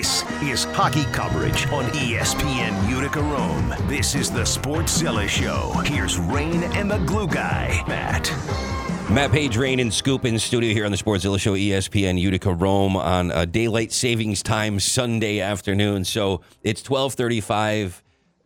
This is hockey coverage on ESPN Utica Rome. This is the Sportszilla Show. Here's Rain and the glue guy, Matt. Matt Page, Rain, and Scoop in studio here on the Sportszilla Show, ESPN Utica Rome on a daylight savings time Sunday afternoon. So it's twelve thirty-five,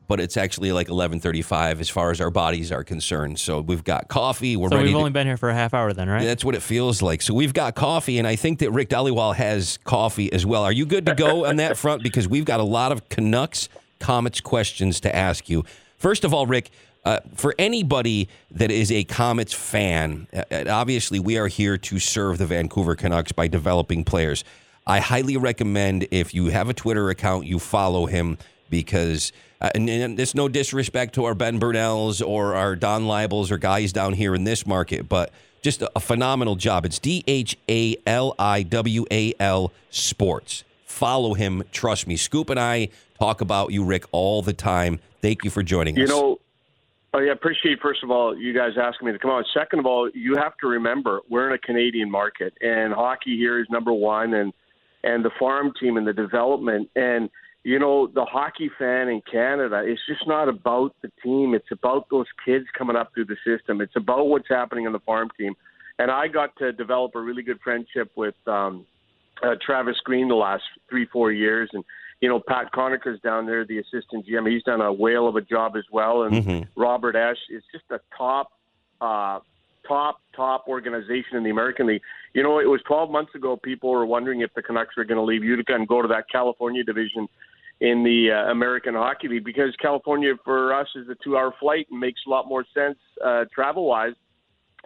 but it's actually like eleven thirty-five as far as our bodies are concerned. So we've got coffee. We're So ready. we've to- only been here for a half hour then, right? That's what it feels like. So we've got coffee, and I think that Rick Dhaliwal has coffee as well. Are you good to go on that front? Because we've got a lot of Canucks Comets questions to ask you. First of all, Rick, uh, for anybody that is a Comets fan, uh, uh, obviously we are here to serve the Vancouver Canucks by developing players. I highly recommend if you have a Twitter account, you follow him because, uh, and, and it's no disrespect to our Ben Burnells or our Don Libels or guys down here in this market, but just a, a phenomenal job. It's D H A L I W A L Sports. Follow him. Trust me. Scoop and I talk about you, Rick, all the time. Thank you for joining You us. You know, I appreciate first of all you guys asking me to come on. Second of all, you have to remember we're in a Canadian market, and hockey here is number one, and and the farm team and the development, and you know the hockey fan in Canada. It's just not about the team; it's about those kids coming up through the system. It's about what's happening on the farm team, and I got to develop a really good friendship with. um uh, Travis Green the last three, four years. And, you know, Pat Conacher's down there, the assistant GM. He's done a whale of a job as well. And Mhm. Robert Esch is just a top, uh, top, top organization in the American League. You know, it was 12 months ago, people were wondering if the Canucks were going to leave Utica and go to that California division in the uh, American Hockey League because California for us is a two hour flight and makes a lot more sense uh, travel wise.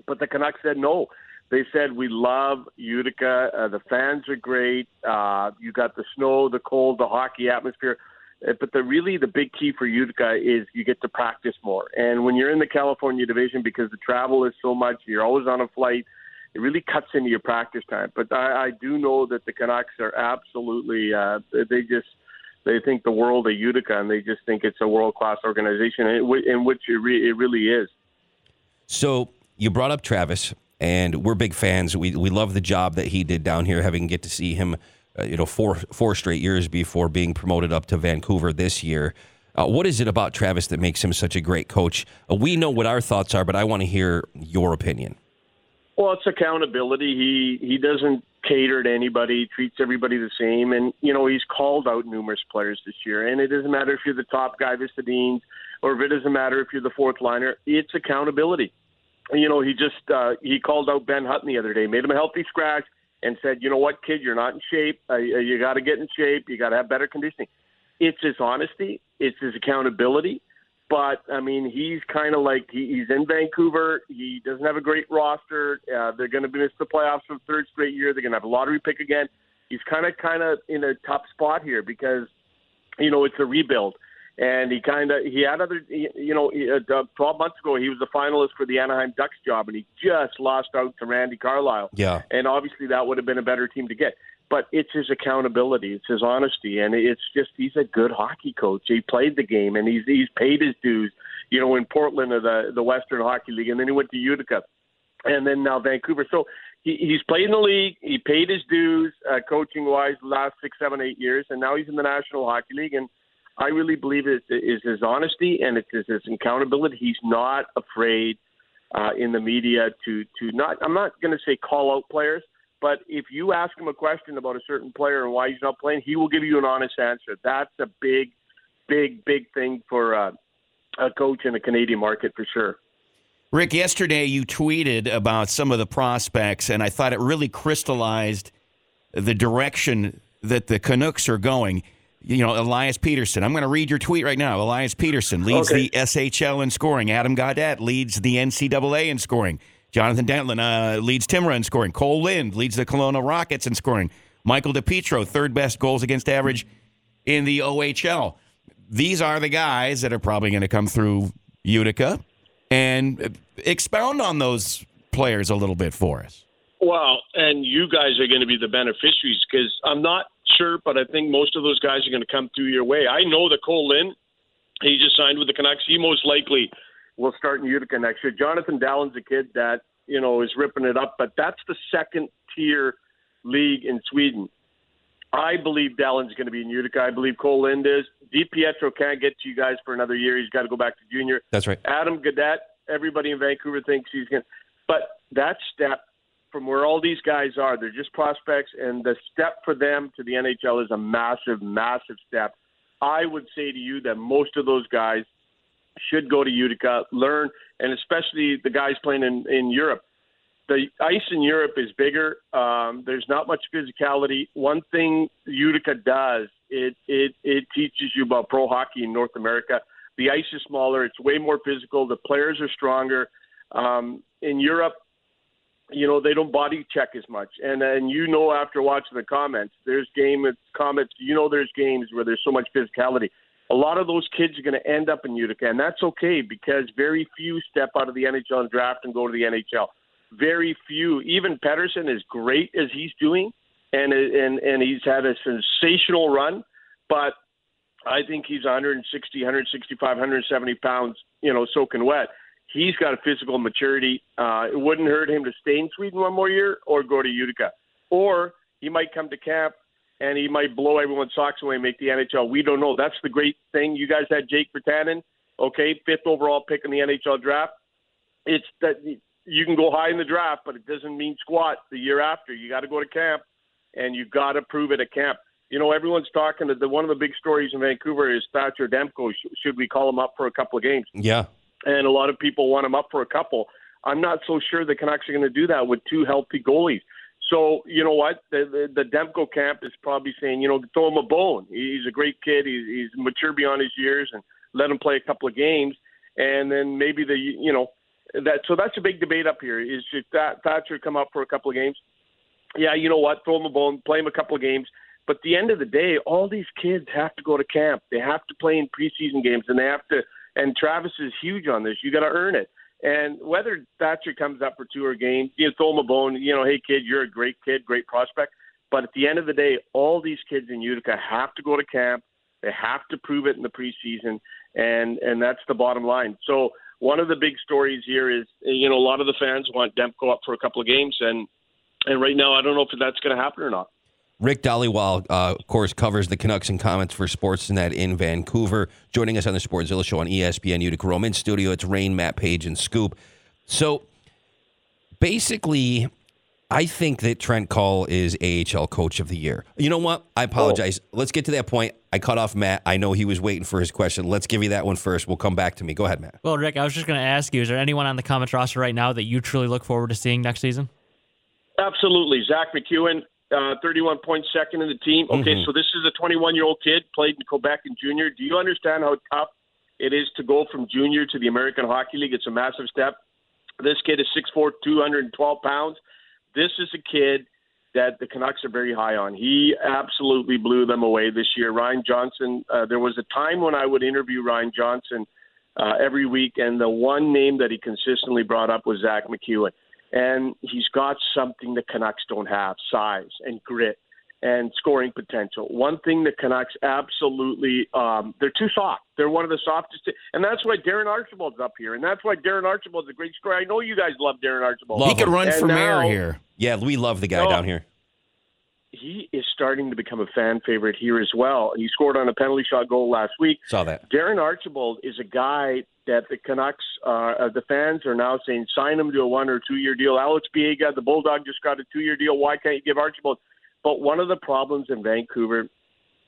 But the Canucks said no. They said we love Utica. Uh, the fans are great. Uh, you got the snow, the cold, the hockey atmosphere. Uh, But the really the big key for Utica is you get to practice more. And when you're in the California division, because the travel is so much, you're always on a flight. It really cuts into your practice time. But I, I do know that the Canucks are absolutely. Uh, they just they think the world of Utica, and they just think it's a world class organization, in which it, re- it really is. So you brought up Travis, and we're big fans. We we love the job that he did down here, having get to see him, uh, you know, four four straight years before being promoted up to Vancouver this year. Uh, what is it about Travis that makes him such a great coach? Uh, we know what our thoughts are, but I want to hear your opinion. Well, it's accountability. He he doesn't cater to anybody, treats everybody the same, and you know he's called out numerous players this year. And it doesn't matter if you're the top guy, the Sedins, or if it doesn't matter if you're the fourth liner. It's accountability. You know, he just uh, he called out Ben Hutton the other day, made him a healthy scratch, and said, you know what, kid, you're not in shape. Uh, you got to get in shape. You got to have better conditioning. It's his honesty. It's his accountability. But I mean, he's kind of like he, he's in Vancouver. He doesn't have a great roster. Uh, they're going to miss the playoffs for the third straight year. They're going to have a lottery pick again. He's kind of kind of in a tough spot here because you know it's a rebuild, and he kind of he had other you know he- uh, 12 months ago he was a finalist for the Anaheim Ducks job, and he just lost out to Randy Carlyle Yeah. and obviously that would have been a better team to get. But it's his accountability, it's his honesty, and it's just he's a good hockey coach. He played the game, and he's he's paid his dues. You know, in Portland or the the Western Hockey League, and then he went to Utica, and then now Vancouver. So he, he's played in the league. He paid his dues, uh, coaching wise, the last six, seven, eight years, and now he's in the National Hockey League. And I really believe it is his honesty and it's his, his accountability. He's not afraid uh, in the media to to not. I'm not going to say call out players, but if you ask him a question about a certain player and why he's not playing, he will give you an honest answer. That's a big, big, big thing for uh, a coach in the Canadian market for sure. Rick, yesterday you tweeted about some of the prospects, and I thought it really crystallized the direction that the Canucks are going. You know, Elias Pettersson. I'm going to read your tweet right now. Elias Pettersson leads Okay. the SHL in scoring. Adam Gaudette leads the NCAA in scoring. Jonathan Dahlen uh, leads Timra in scoring. Cole Lind leads the Kelowna Rockets in scoring. Michael DiPietro, third best goals against average in the OHL. These are the guys that are probably going to come through Utica and expound on those players a little bit for us. Well, and you guys are going to be the beneficiaries because I'm not sure, but I think most of those guys are going to come through your way. I know that Cole Lind, he just signed with the Canucks. He most likely will start in Utica next year. Jonathan Dallin's a kid that you know is ripping it up, but that's the second tier league in Sweden. I believe Dellin's going to be in Utica. I believe Cole Lind is. DiPietro can't get to you guys for another year. He's got to go back to junior. That's right. Adam Gaudette, everybody in Vancouver thinks he's going to. But that step from where all these guys are, they're just prospects, and the step for them to the NHL is a massive, massive step. I would say to you that most of those guys should go to Utica, learn, and especially the guys playing in, in Europe. The ice in Europe is bigger. Um, there's not much physicality. One thing Utica does, it, it, it teaches you about pro hockey in North America. The ice is smaller. It's way more physical. The players are stronger. Um, in Europe, you know they don't body check as much and and you know after watching the Comets there's game comments you know there's games where there's so much physicality a lot of those kids are going to end up in Utica, and that's okay because very few step out of the NHL draft and go to the NHL. Very few. Even Pettersson, as great as he's doing, and and and he's had a sensational run, but I think he's 160, 165, 170 pounds, you know, soaking wet. He's got a physical maturity. Uh, it wouldn't hurt him to stay in Sweden one more year or go to Utica, or he might come to camp and he might blow everyone's socks away and make the NHL. We don't know. That's the great thing. You guys had Jake Virtanen, okay, fifth overall pick in the NHL draft. It's that you can go high in the draft, but it doesn't mean squat the year after. You got to go to camp, and you've got to prove it at camp. You know, everyone's talking. That the one of the big stories in Vancouver is Thatcher Demko. Should we call him up for a couple of games? Yeah, and a lot of people want him up for a couple. I'm not so sure the Canucks are going to do that with two healthy goalies. So you know what? The, the the Demko camp is probably saying, you know, throw him a bone. He's a great kid. He's, he's mature beyond his years, and let him play a couple of games, and then maybe the you know that. So that's a big debate up here. Is should that Thatcher come up for a couple of games? Yeah, you know what? Throw him a bone, play him a couple of games. But at the end of the day, all these kids have to go to camp. They have to play in preseason games, and they have to. And Travis is huge on this. You got to earn it. And whether Thatcher comes up for two or games, you know, throw him a bone. You know, hey kid, you're a great kid, great prospect. But at the end of the day, all these kids in Utica have to go to camp. They have to prove it in the preseason, and and that's the bottom line. So one of the big stories here is, you know, a lot of the fans want Demko up for a couple of games, and and right now I don't know if that's going to happen or not. Rick Dhaliwal, uh, of course, covers the Canucks and Comets for Sportsnet in Vancouver. Joining us on the Sportszilla Show on ESPN Utica Rome in studio, it's Rain, Matt Page, and Scoop. So basically, I think that Trent Cull is AHL Coach of the Year. You know what? I apologize. Oh. Let's get to that point. I cut off Matt. I know he was waiting for his question. Let's give you that one first. We'll come back to me. Go ahead, Matt. Well, Rick, I was just going to ask you: Is there anyone on the Comets roster right now that you truly look forward to seeing next season? Absolutely, Zack MacEwen uh, 31 points second in the team. Okay, mm-hmm. so this is a 21 year old kid, played in Quebec and junior. Do you understand how tough it is to go from junior to the American Hockey League? It's a massive step. This kid is 6'4, 212 pounds. This is a kid that the Canucks are very high on. He absolutely blew them away this year. Ryan Johnson, uh, there was a time when I would interview Ryan Johnson uh, every week, and the one name that he consistently brought up was Zack MacEwen and he's got something the Canucks don't have size and grit and scoring potential. One thing the Canucks absolutely um, they're too soft. They're one of the softest, and that's why Darren Archibald's up here, and that's why Darren Archibald's a great story. I know you guys love Darren Archibald. Love he could run and for now, mayor here. Yeah, we love the guy no, down here. He is starting to become a fan favorite here as well. He scored on a penalty shot goal last week. Saw that. Darren Archibald is a guy that the Canucks, uh, uh, the fans are now saying sign him to a one or two year deal. Alex Biega, the Bulldog, just got a two year deal. Why can't you give Archibald? But one of the problems in Vancouver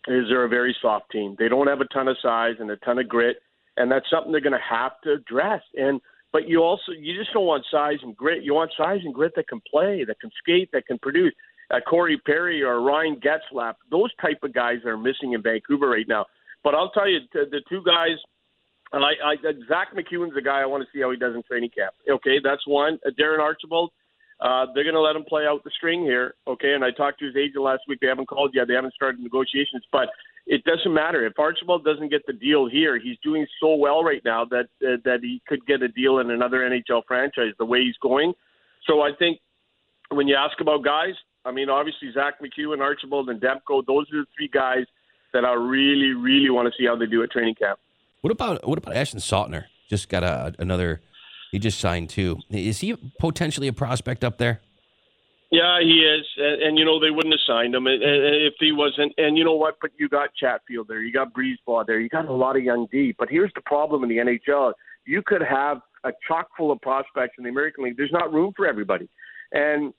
is they're a very soft team. They don't have a ton of size and a ton of grit, and that's something they're going to have to address. And but you also you just don't want size and grit. You want size and grit that can play, that can skate, that can produce. Uh, Corey Perry or Ryan Getzlaf, those type of guys are missing in Vancouver right now. But I'll tell you, the two guys and I, I Zack MacEwen's the guy I want to see how he does in training camp. Okay, that's one. Uh, Darren Archibald, uh, they're going to let him play out the string here. Okay, and I talked to his agent last week. They haven't called yet. They haven't started negotiations, but it doesn't matter if Archibald doesn't get the deal here. He's doing so well right now that uh, that he could get a deal in another NHL franchise. The way he's going, so I think when you ask about guys, I mean obviously Zack MacEwen, Archibald, and Demko. Those are the three guys that I really, really want to see how they do at training camp. What about what about Ashton Sautner? Just got a, another. He just signed too. Is he potentially a prospect up there? Yeah, he is, and, and you know they wouldn't have signed him eh, eh, if he wasn't. And you know what? But you got Chatfield there, you got Brisebois there, you got a lot of young D. But here's the problem in the NHL: you could have a chock full of prospects in the American League. There's not room for everybody. And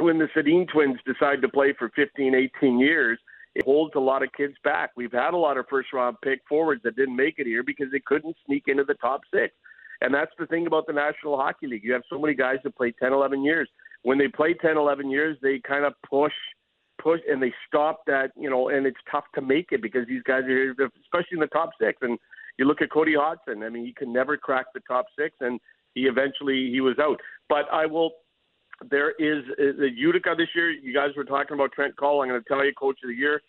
when the Sedin twins decide to play for 15, 18 years, it holds a lot of kids back. We've had a lot of first round pick forwards that didn't make it here because they couldn't sneak into the top six. And that's the thing about the National Hockey League. You have so many guys that play 10, 11 years. When they play 10, 11 years, they kind of push, push, and they stop that, you know, and it's tough to make it because these guys are here, especially in the top six. And you look at Cody Hodgson. I mean, he can never crack the top six, and he eventually he was out. But I will. There is uh, the Utica this year. You guys were talking about Trent Cull. I'm going to tell you, Coach of the Year.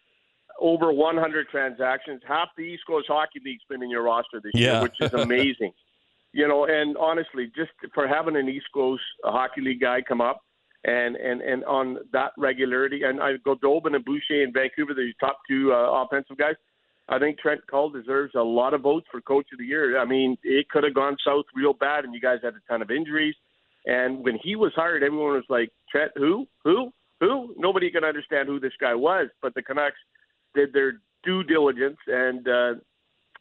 Over 100 transactions. Half the East Coast Hockey League's been in your roster this yeah. year, which is amazing. you know, and honestly, just for having an East Coast Hockey League guy come up and and and on that regularity, and I go Dobin and Boucher in Vancouver, the top two uh, offensive guys. I think Trent Cull deserves a lot of votes for Coach of the Year. I mean, it could have gone south real bad, and you guys had a ton of injuries. And when he was hired, everyone was like, Trent, who? Who? Who? Nobody could understand who this guy was. But the Canucks did their due diligence, and uh,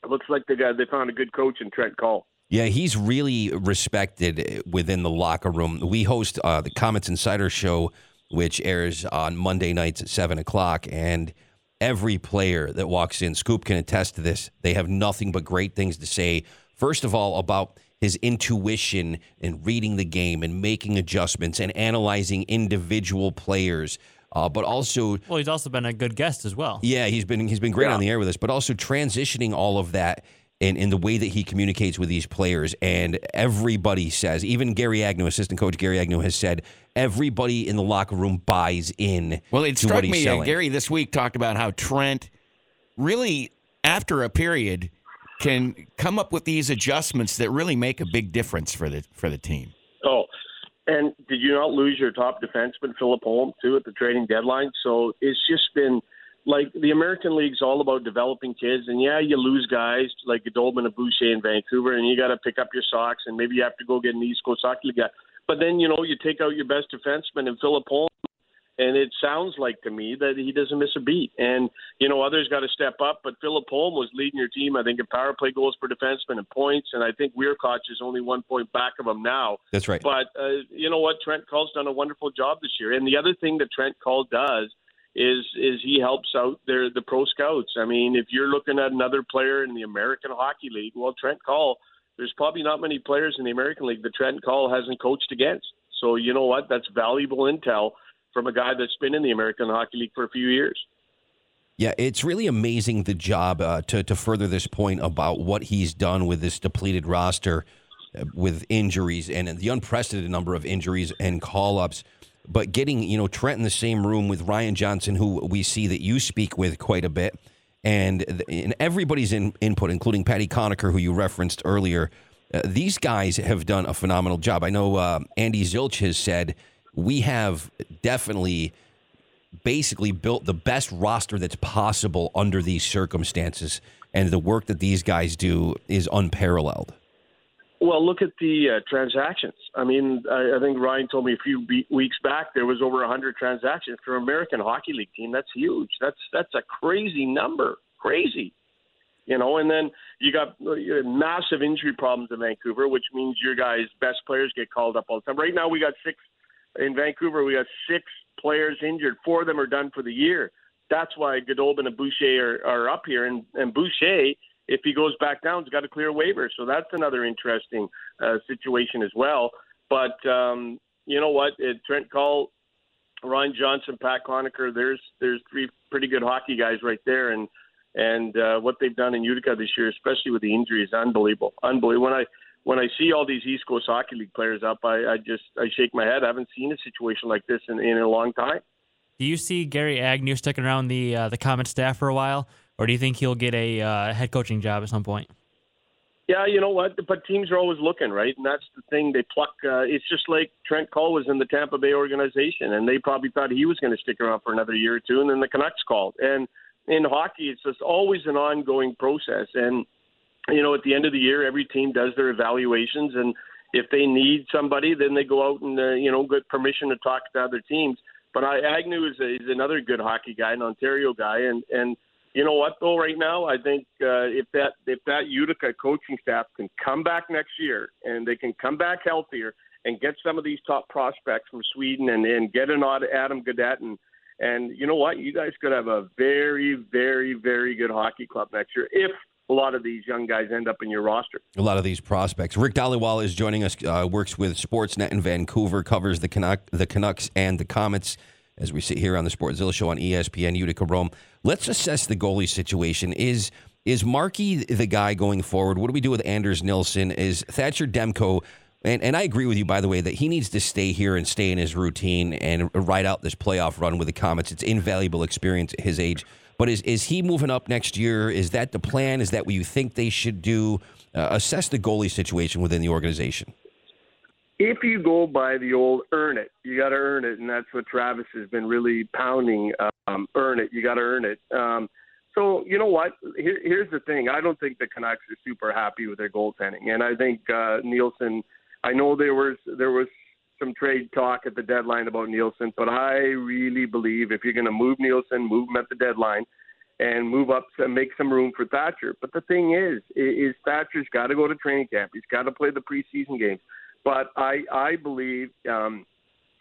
it looks like they got they found a good coach in Trent Cull. Yeah, he's really respected within the locker room. We host uh, the Comets Insider Show, which airs on Monday nights at seven o'clock, and – every player that walks in, Scoop can attest to this. They have nothing but great things to say. First of all, about his intuition and reading the game and making adjustments and analyzing individual players. Uh, but also, well, he's also been a good guest as well. Yeah, he's been he's been great yeah. on the air with us, but also transitioning all of that in, in the way that he communicates with these players. And everybody says, even Gary Agnew, assistant coach Gary Agnew, has said everybody in the locker room buys in. Well, it to struck what he's me. Uh, selling. Gary this week talked about how Trent really, after a period, can come up with these adjustments that really make a big difference for the for the team. Oh, and did you not lose your top defenseman Philip Holm too at the trading deadline? So it's just been like the American League's all about developing kids, and yeah, you lose guys like Goldobin and Boucher in Vancouver, and you got to pick up your socks, and maybe you have to go get an East Coast Hockey guy. But then you know you take out your best defenseman and Philip Holm, and it sounds like to me that he doesn't miss a beat. And you know others got to step up, but Philip Holm was leading your team, I think, in power play goals per defenseman and points, and I think Wiercioch is only one point back of him now. That's right. But uh, you know what, Trent Cull's done a wonderful job this year, and the other thing that Trent Cull does is is he helps out their the pro scouts. I mean, if you're looking at another player in the American Hockey League, well, Trent Cull, there's probably not many players in the American League that Trent Cull hasn't coached against. So you know what? That's valuable intel from a guy that's been in the American Hockey League for a few years. Yeah, it's really amazing the job uh, to to further this point about what he's done with this depleted roster, uh, with injuries and the unprecedented number of injuries and call ups but getting you know Trent in the same room with Ryan Johnson, who we see that you speak with quite a bit, and, and everybody's in, input, including Patty Conacher, who you referenced earlier. Uh, these guys have done a phenomenal job. I know uh, Andy Zilch has said we have definitely basically built the best roster that's possible under these circumstances, and the work that these guys do is unparalleled. Well, look at the uh, transactions. I mean, I, I think Ryan told me a few be- weeks back there was over 100 transactions for an American Hockey League team. That's huge. That's that's a crazy number. Crazy. You know, and then you got uh, massive injury problems in Vancouver, which means your guys' best players get called up all the time. Right now, we got six in Vancouver. We got six players injured. Four of them are done for the year. That's why Goldobin and Boucher are, are up here, and, and Boucher if he goes back down, he's got to clear waivers. So that's another interesting uh, situation as well. But um, you know what? It, Trent Cull, Ryan Johnson, Pat Conacher, there's there's three pretty good hockey guys right there, and and uh, what they've done in Utica this year, especially with the injuries, unbelievable, unbelievable. When I when I see all these East Coast Hockey League players up, I, I just I shake my head. I haven't seen a situation like this in, in a long time. Do you see Gary Agnew sticking around the uh, the Comet staff for a while? or do you think he'll get a uh, head coaching job at some point? Yeah, you know what? But teams are always looking, right? And that's the thing. They pluck. Uh, it's just like Trent Cull was in the Tampa Bay organization, and they probably thought he was going to stick around for another year or two, and then the Canucks called. And in hockey, it's just always an ongoing process. And you know, at the end of the year, every team does their evaluations, and if they need somebody, then they go out and uh, you know get permission to talk to other teams. But I, Agnew is, a, is another good hockey guy, an Ontario guy, and and you know what though? Right now, I think uh, if that if that Utica coaching staff can come back next year and they can come back healthier and get some of these top prospects from Sweden and and get an Adam Gaudette and and you know what? You guys could have a very very very good hockey club next year if a lot of these young guys end up in your roster. A lot of these prospects. Rick Dhaliwal is joining us. Uh, works with Sportsnet in Vancouver. Covers the Canuck, the Canucks and the Comets. As we sit here on the Sportszilla Show on ESPN Utica Rome, let's assess the goalie situation. Is is Markey the guy going forward? What do we do with Anders Nilsson? Is Thatcher Demko? And, and I agree with you, by the way, that he needs to stay here and stay in his routine and ride out this playoff run with the Comets. It's invaluable experience at his age. But is is he moving up next year? Is that the plan? Is that what you think they should do? Uh, assess the goalie situation within the organization. If you go by the old earn it, you got to earn it, and that's what Travis has been really pounding. Um, earn it, you got to earn it. Um, so you know what? Here, here's the thing. I don't think the Canucks are super happy with their goaltending, and I think uh, Nilsson. I know there was there was some trade talk at the deadline about Nilsson, but I really believe if you're going to move Nilsson, move him at the deadline and move up and make some room for Thatcher. But the thing is, is Thatcher's got to go to training camp. He's got to play the preseason games. But I, I believe um,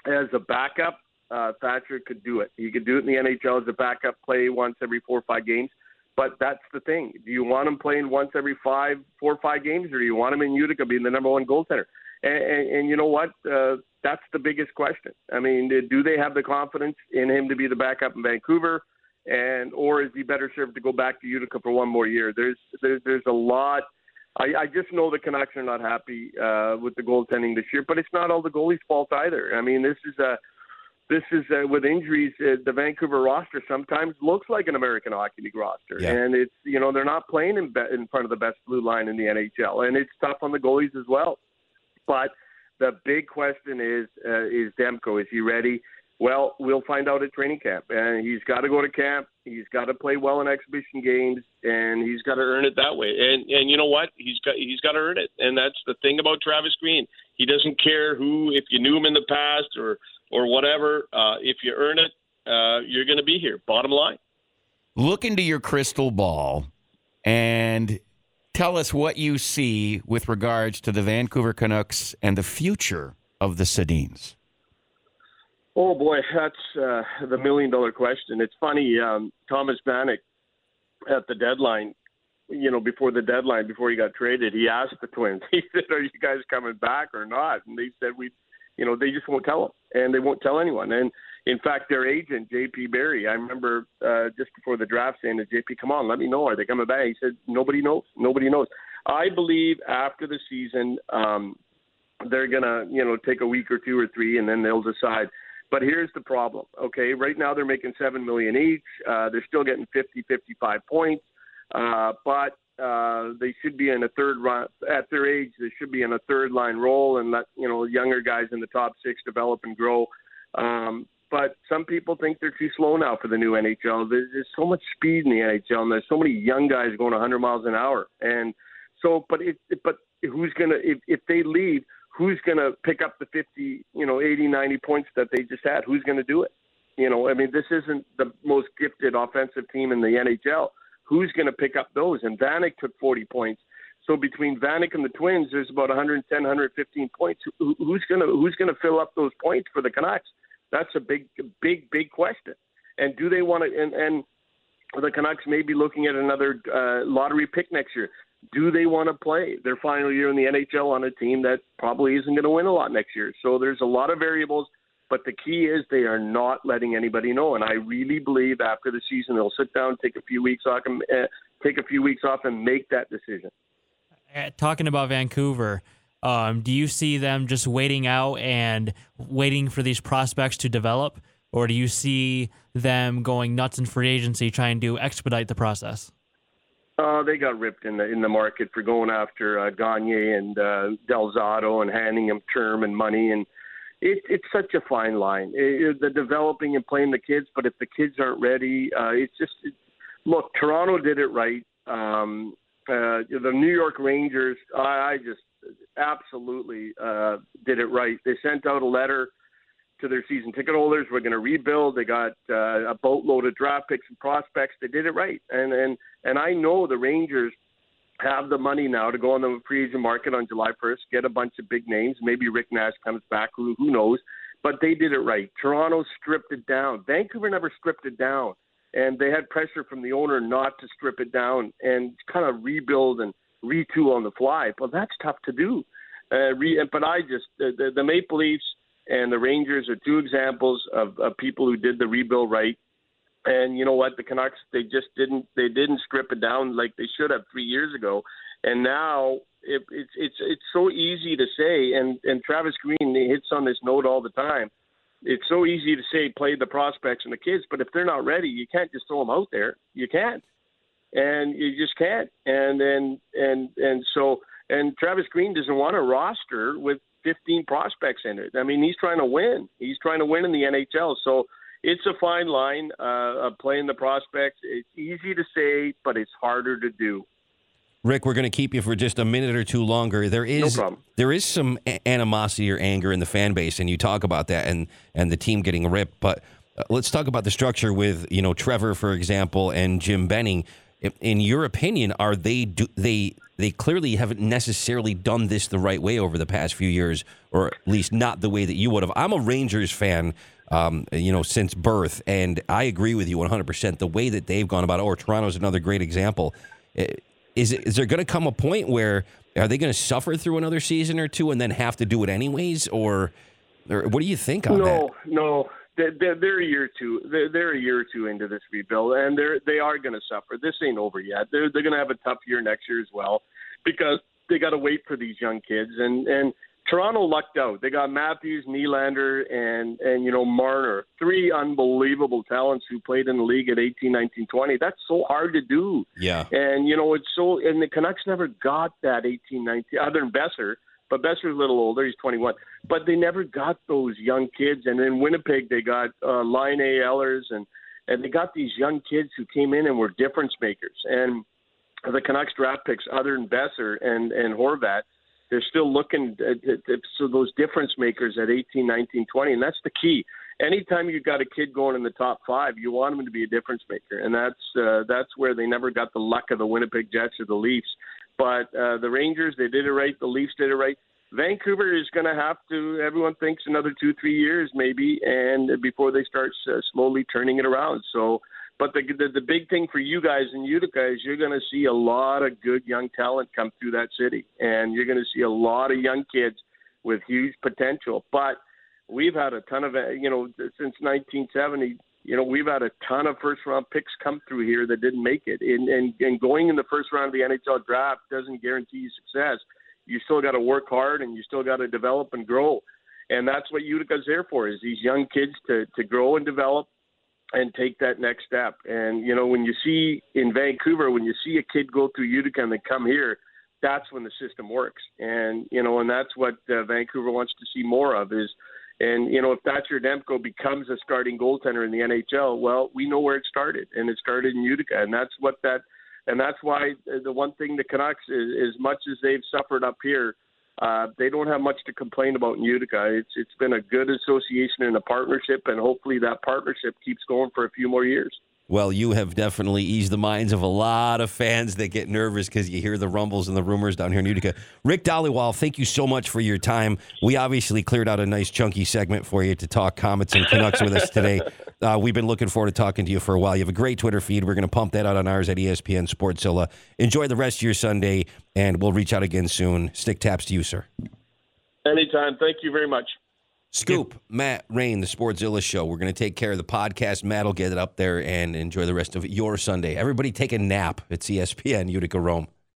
as a backup, uh, Thatcher could do it. He could do it in the NHL as a backup, play once every four or five games. But that's the thing. Do you want him playing once every five, four or five games, or do you want him in Utica being the number one goaltender? And, and, and you know what? Uh, that's the biggest question. I mean, do they have the confidence in him to be the backup in Vancouver, and or is he better served to go back to Utica for one more year? There's there's, there's a lot. I, I just know the Canucks are not happy uh, with the goaltending this year, but it's not all the goalie's fault either. I mean, this is a this is uh, with injuries. Uh, the Vancouver roster sometimes looks like an American Hockey League roster, yeah. and it's you know they're not playing in be- in front of the best blue line in the NHL, and it's tough on the goalies as well. But the big question is uh, is Demko is he ready? Well, we'll find out at training camp, and he's got to go to camp. He's got to play well in exhibition games, and he's got to earn it that way. And and you know what? He's got he's got to earn it, and that's the thing about Travis Green. He doesn't care who, if you knew him in the past or or whatever. Uh, if you earn it, uh, you're going to be here. Bottom line. Look into your crystal ball, and tell us what you see with regards to the Vancouver Canucks and the future of the Sedins. Oh boy, that's uh, the million dollar question. It's funny, um, Thomas Vanek at the deadline, you know, before the deadline, before he got traded, he asked the Twins. He said, "Are you guys coming back or not?" And they said, "We, you know, they just won't tell him, and they won't tell anyone." And in fact, their agent, J.P. Barry, I remember uh, just before the draft saying to J.P., "Come on, let me know. Are they coming back?" He said, "Nobody knows. Nobody knows." I believe after the season, um, they're gonna, you know, take a week or two or three, and then they'll decide. But here's the problem. Okay, right now they're making seven million each. Uh, they're still getting 50, 55 points, uh, but uh, they should be in a third run at their age. They should be in a third line role and let you know younger guys in the top six develop and grow. Um, but some people think they're too slow now for the new NHL. There's, there's so much speed in the NHL, and there's so many young guys going 100 miles an hour. And so, but it, but who's gonna if if they leave? Who's gonna pick up the 50, you know, 80, 90 points that they just had? Who's gonna do it? You know, I mean, this isn't the most gifted offensive team in the NHL. Who's going to pick up those? And Vanek took 40 points. So between Vanek and the Twins, there's about 110, 115 points. Who's going to who's going to fill up those points for the Canucks? That's a big, big, big question. And do they want to? And, and the Canucks may be looking at another uh, lottery pick next year. Do they want to play their final year in the NHL on a team that probably isn't going to win a lot next year? So there's a lot of variables, but the key is they are not letting anybody know. And I really believe after the season they'll sit down, take a few weeks off, and uh, take a few weeks off, and make that decision. Uh, talking about Vancouver. Um, do you see them just waiting out and waiting for these prospects to develop, or do you see them going nuts in free agency, trying to expedite the process? Uh, they got ripped in the in the market for going after uh, Gagne and uh, Del Zotto and handing them term and money, and it, it's such a fine line. It, it, the developing and playing the kids, but if the kids aren't ready, uh, it's just it, look. Toronto did it right. Um, uh, the New York Rangers, I, I just absolutely uh, did it right. They sent out a letter to their season ticket holders. We're going to rebuild. They got uh, a boatload of draft picks and prospects. They did it right, and and and I know the Rangers have the money now to go on the free agent market on July 1st, get a bunch of big names. Maybe Rick Nash comes back. Who who knows? But they did it right. Toronto stripped it down. Vancouver never stripped it down, and they had pressure from the owner not to strip it down and kind of rebuild and retool on the fly. But that's tough to do. Uh, re, but I just the, the, the Maple Leafs and the Rangers are two examples of, of people who did the rebuild right. And you know what? The Canucks they just didn't they didn't strip it down like they should have three years ago. And now it, it's it's it's so easy to say. And and Travis Green hits on this note all the time. It's so easy to say play the prospects and the kids, but if they're not ready, you can't just throw them out there. You can't, and you just can't. And and and and so and Travis Green doesn't want a roster with 15 prospects in it. I mean, he's trying to win. He's trying to win in the NHL. So it's a fine line uh, of playing the prospects. It's easy to say, but it's harder to do. Rick, we're going to keep you for just a minute or two longer. There is no there is some animosity or anger in the fan base, and you talk about that and and the team getting ripped. But uh, let's talk about the structure with you know Trevor, for example, and Jim Benning. In- your opinion, are they do, they they clearly haven't necessarily done this the right way over the past few years, or at least not the way that you would have. I'm a Rangers fan. Um, you know, since birth, and I agree with you 100%. The way that they've gone about it, or Toronto's another great example. Eh, Is it, is there going to come a point where are they going to suffer through another season or two and then have to do it anyways, or, or what do you think on that? No, no. They're, they're, a year or two. They're, they're a year or two into this rebuild, and they're they are going to suffer. This ain't over yet. They're they're going to have a tough year next year as well, because they got to wait for these young kids. And and Toronto lucked out. They got Matthews, Nylander, and and you know Marner, three unbelievable talents who played in the league at 18, 19, 20. That's so hard to do. Yeah. And you know, it's so and the Canucks never got that 18, 19, other than Boeser. But Boeser's a little older; he's 21. But they never got those young kids. And in Winnipeg, they got uh, Laine, Ehlers, and and they got these young kids who came in and were difference makers. And the Canucks draft picks, other than Boeser and and Horvat, they're still looking at, at, at so those difference makers at 18, 19, 20, and that's the key. Anytime you've got a kid going in the top five, you want him to be a difference maker, and that's uh, that's where they never got the luck of the Winnipeg Jets or the Leafs. But uh, the Rangers, they did it right. The Leafs did it right. Vancouver is going to have to. Everyone thinks another two, three years maybe, and before they start uh, slowly turning it around. So, but the, the the big thing for you guys in Utica is you're going to see a lot of good young talent come through that city, and you're going to see a lot of young kids with huge potential. But we've had a ton of uh, you know since 1970. You know we've had a ton of first round picks come through here that didn't make it, and and, and going in the first round of the NHL draft doesn't guarantee you success you still got to work hard and you still got to develop and grow. And that's what Utica's there for is these young kids to, to grow and develop and take that next step. And, you know, when you see in Vancouver, when you see a kid go through Utica and they come here, that's when the system works. And, you know, and that's what uh, Vancouver wants to see more of is, and, you know, if Thatcher Demko becomes a starting goaltender in the NHL, well, we know where it started and it started in Utica. And that's what that, and that's why the one thing the Canucks, is, as much as they've suffered up here, uh, they don't have much to complain about in Utica. It's it's been a good association and a partnership, and hopefully that partnership keeps going for a few more years. Well, you have definitely eased the minds of a lot of fans that get nervous because you hear the rumbles and the rumors down here in Utica. Rick Dhaliwal, thank you so much for your time. We obviously cleared out a nice chunky segment for you to talk Comets and Canucks with us today. Uh, we've been looking forward to talking to you for a while. You have a great Twitter feed. We're going to pump that out on ours at ESPN Sportszilla. Enjoy the rest of your Sunday, and we'll reach out again soon. Stick taps to you, sir. Anytime. Thank you very much. Scoop, Matt Rain, the Sportszilla Show. We're going to take care of the podcast. Matt will get it up there and enjoy the rest of your Sunday. Everybody take a nap. It's ESPN Utica Rome.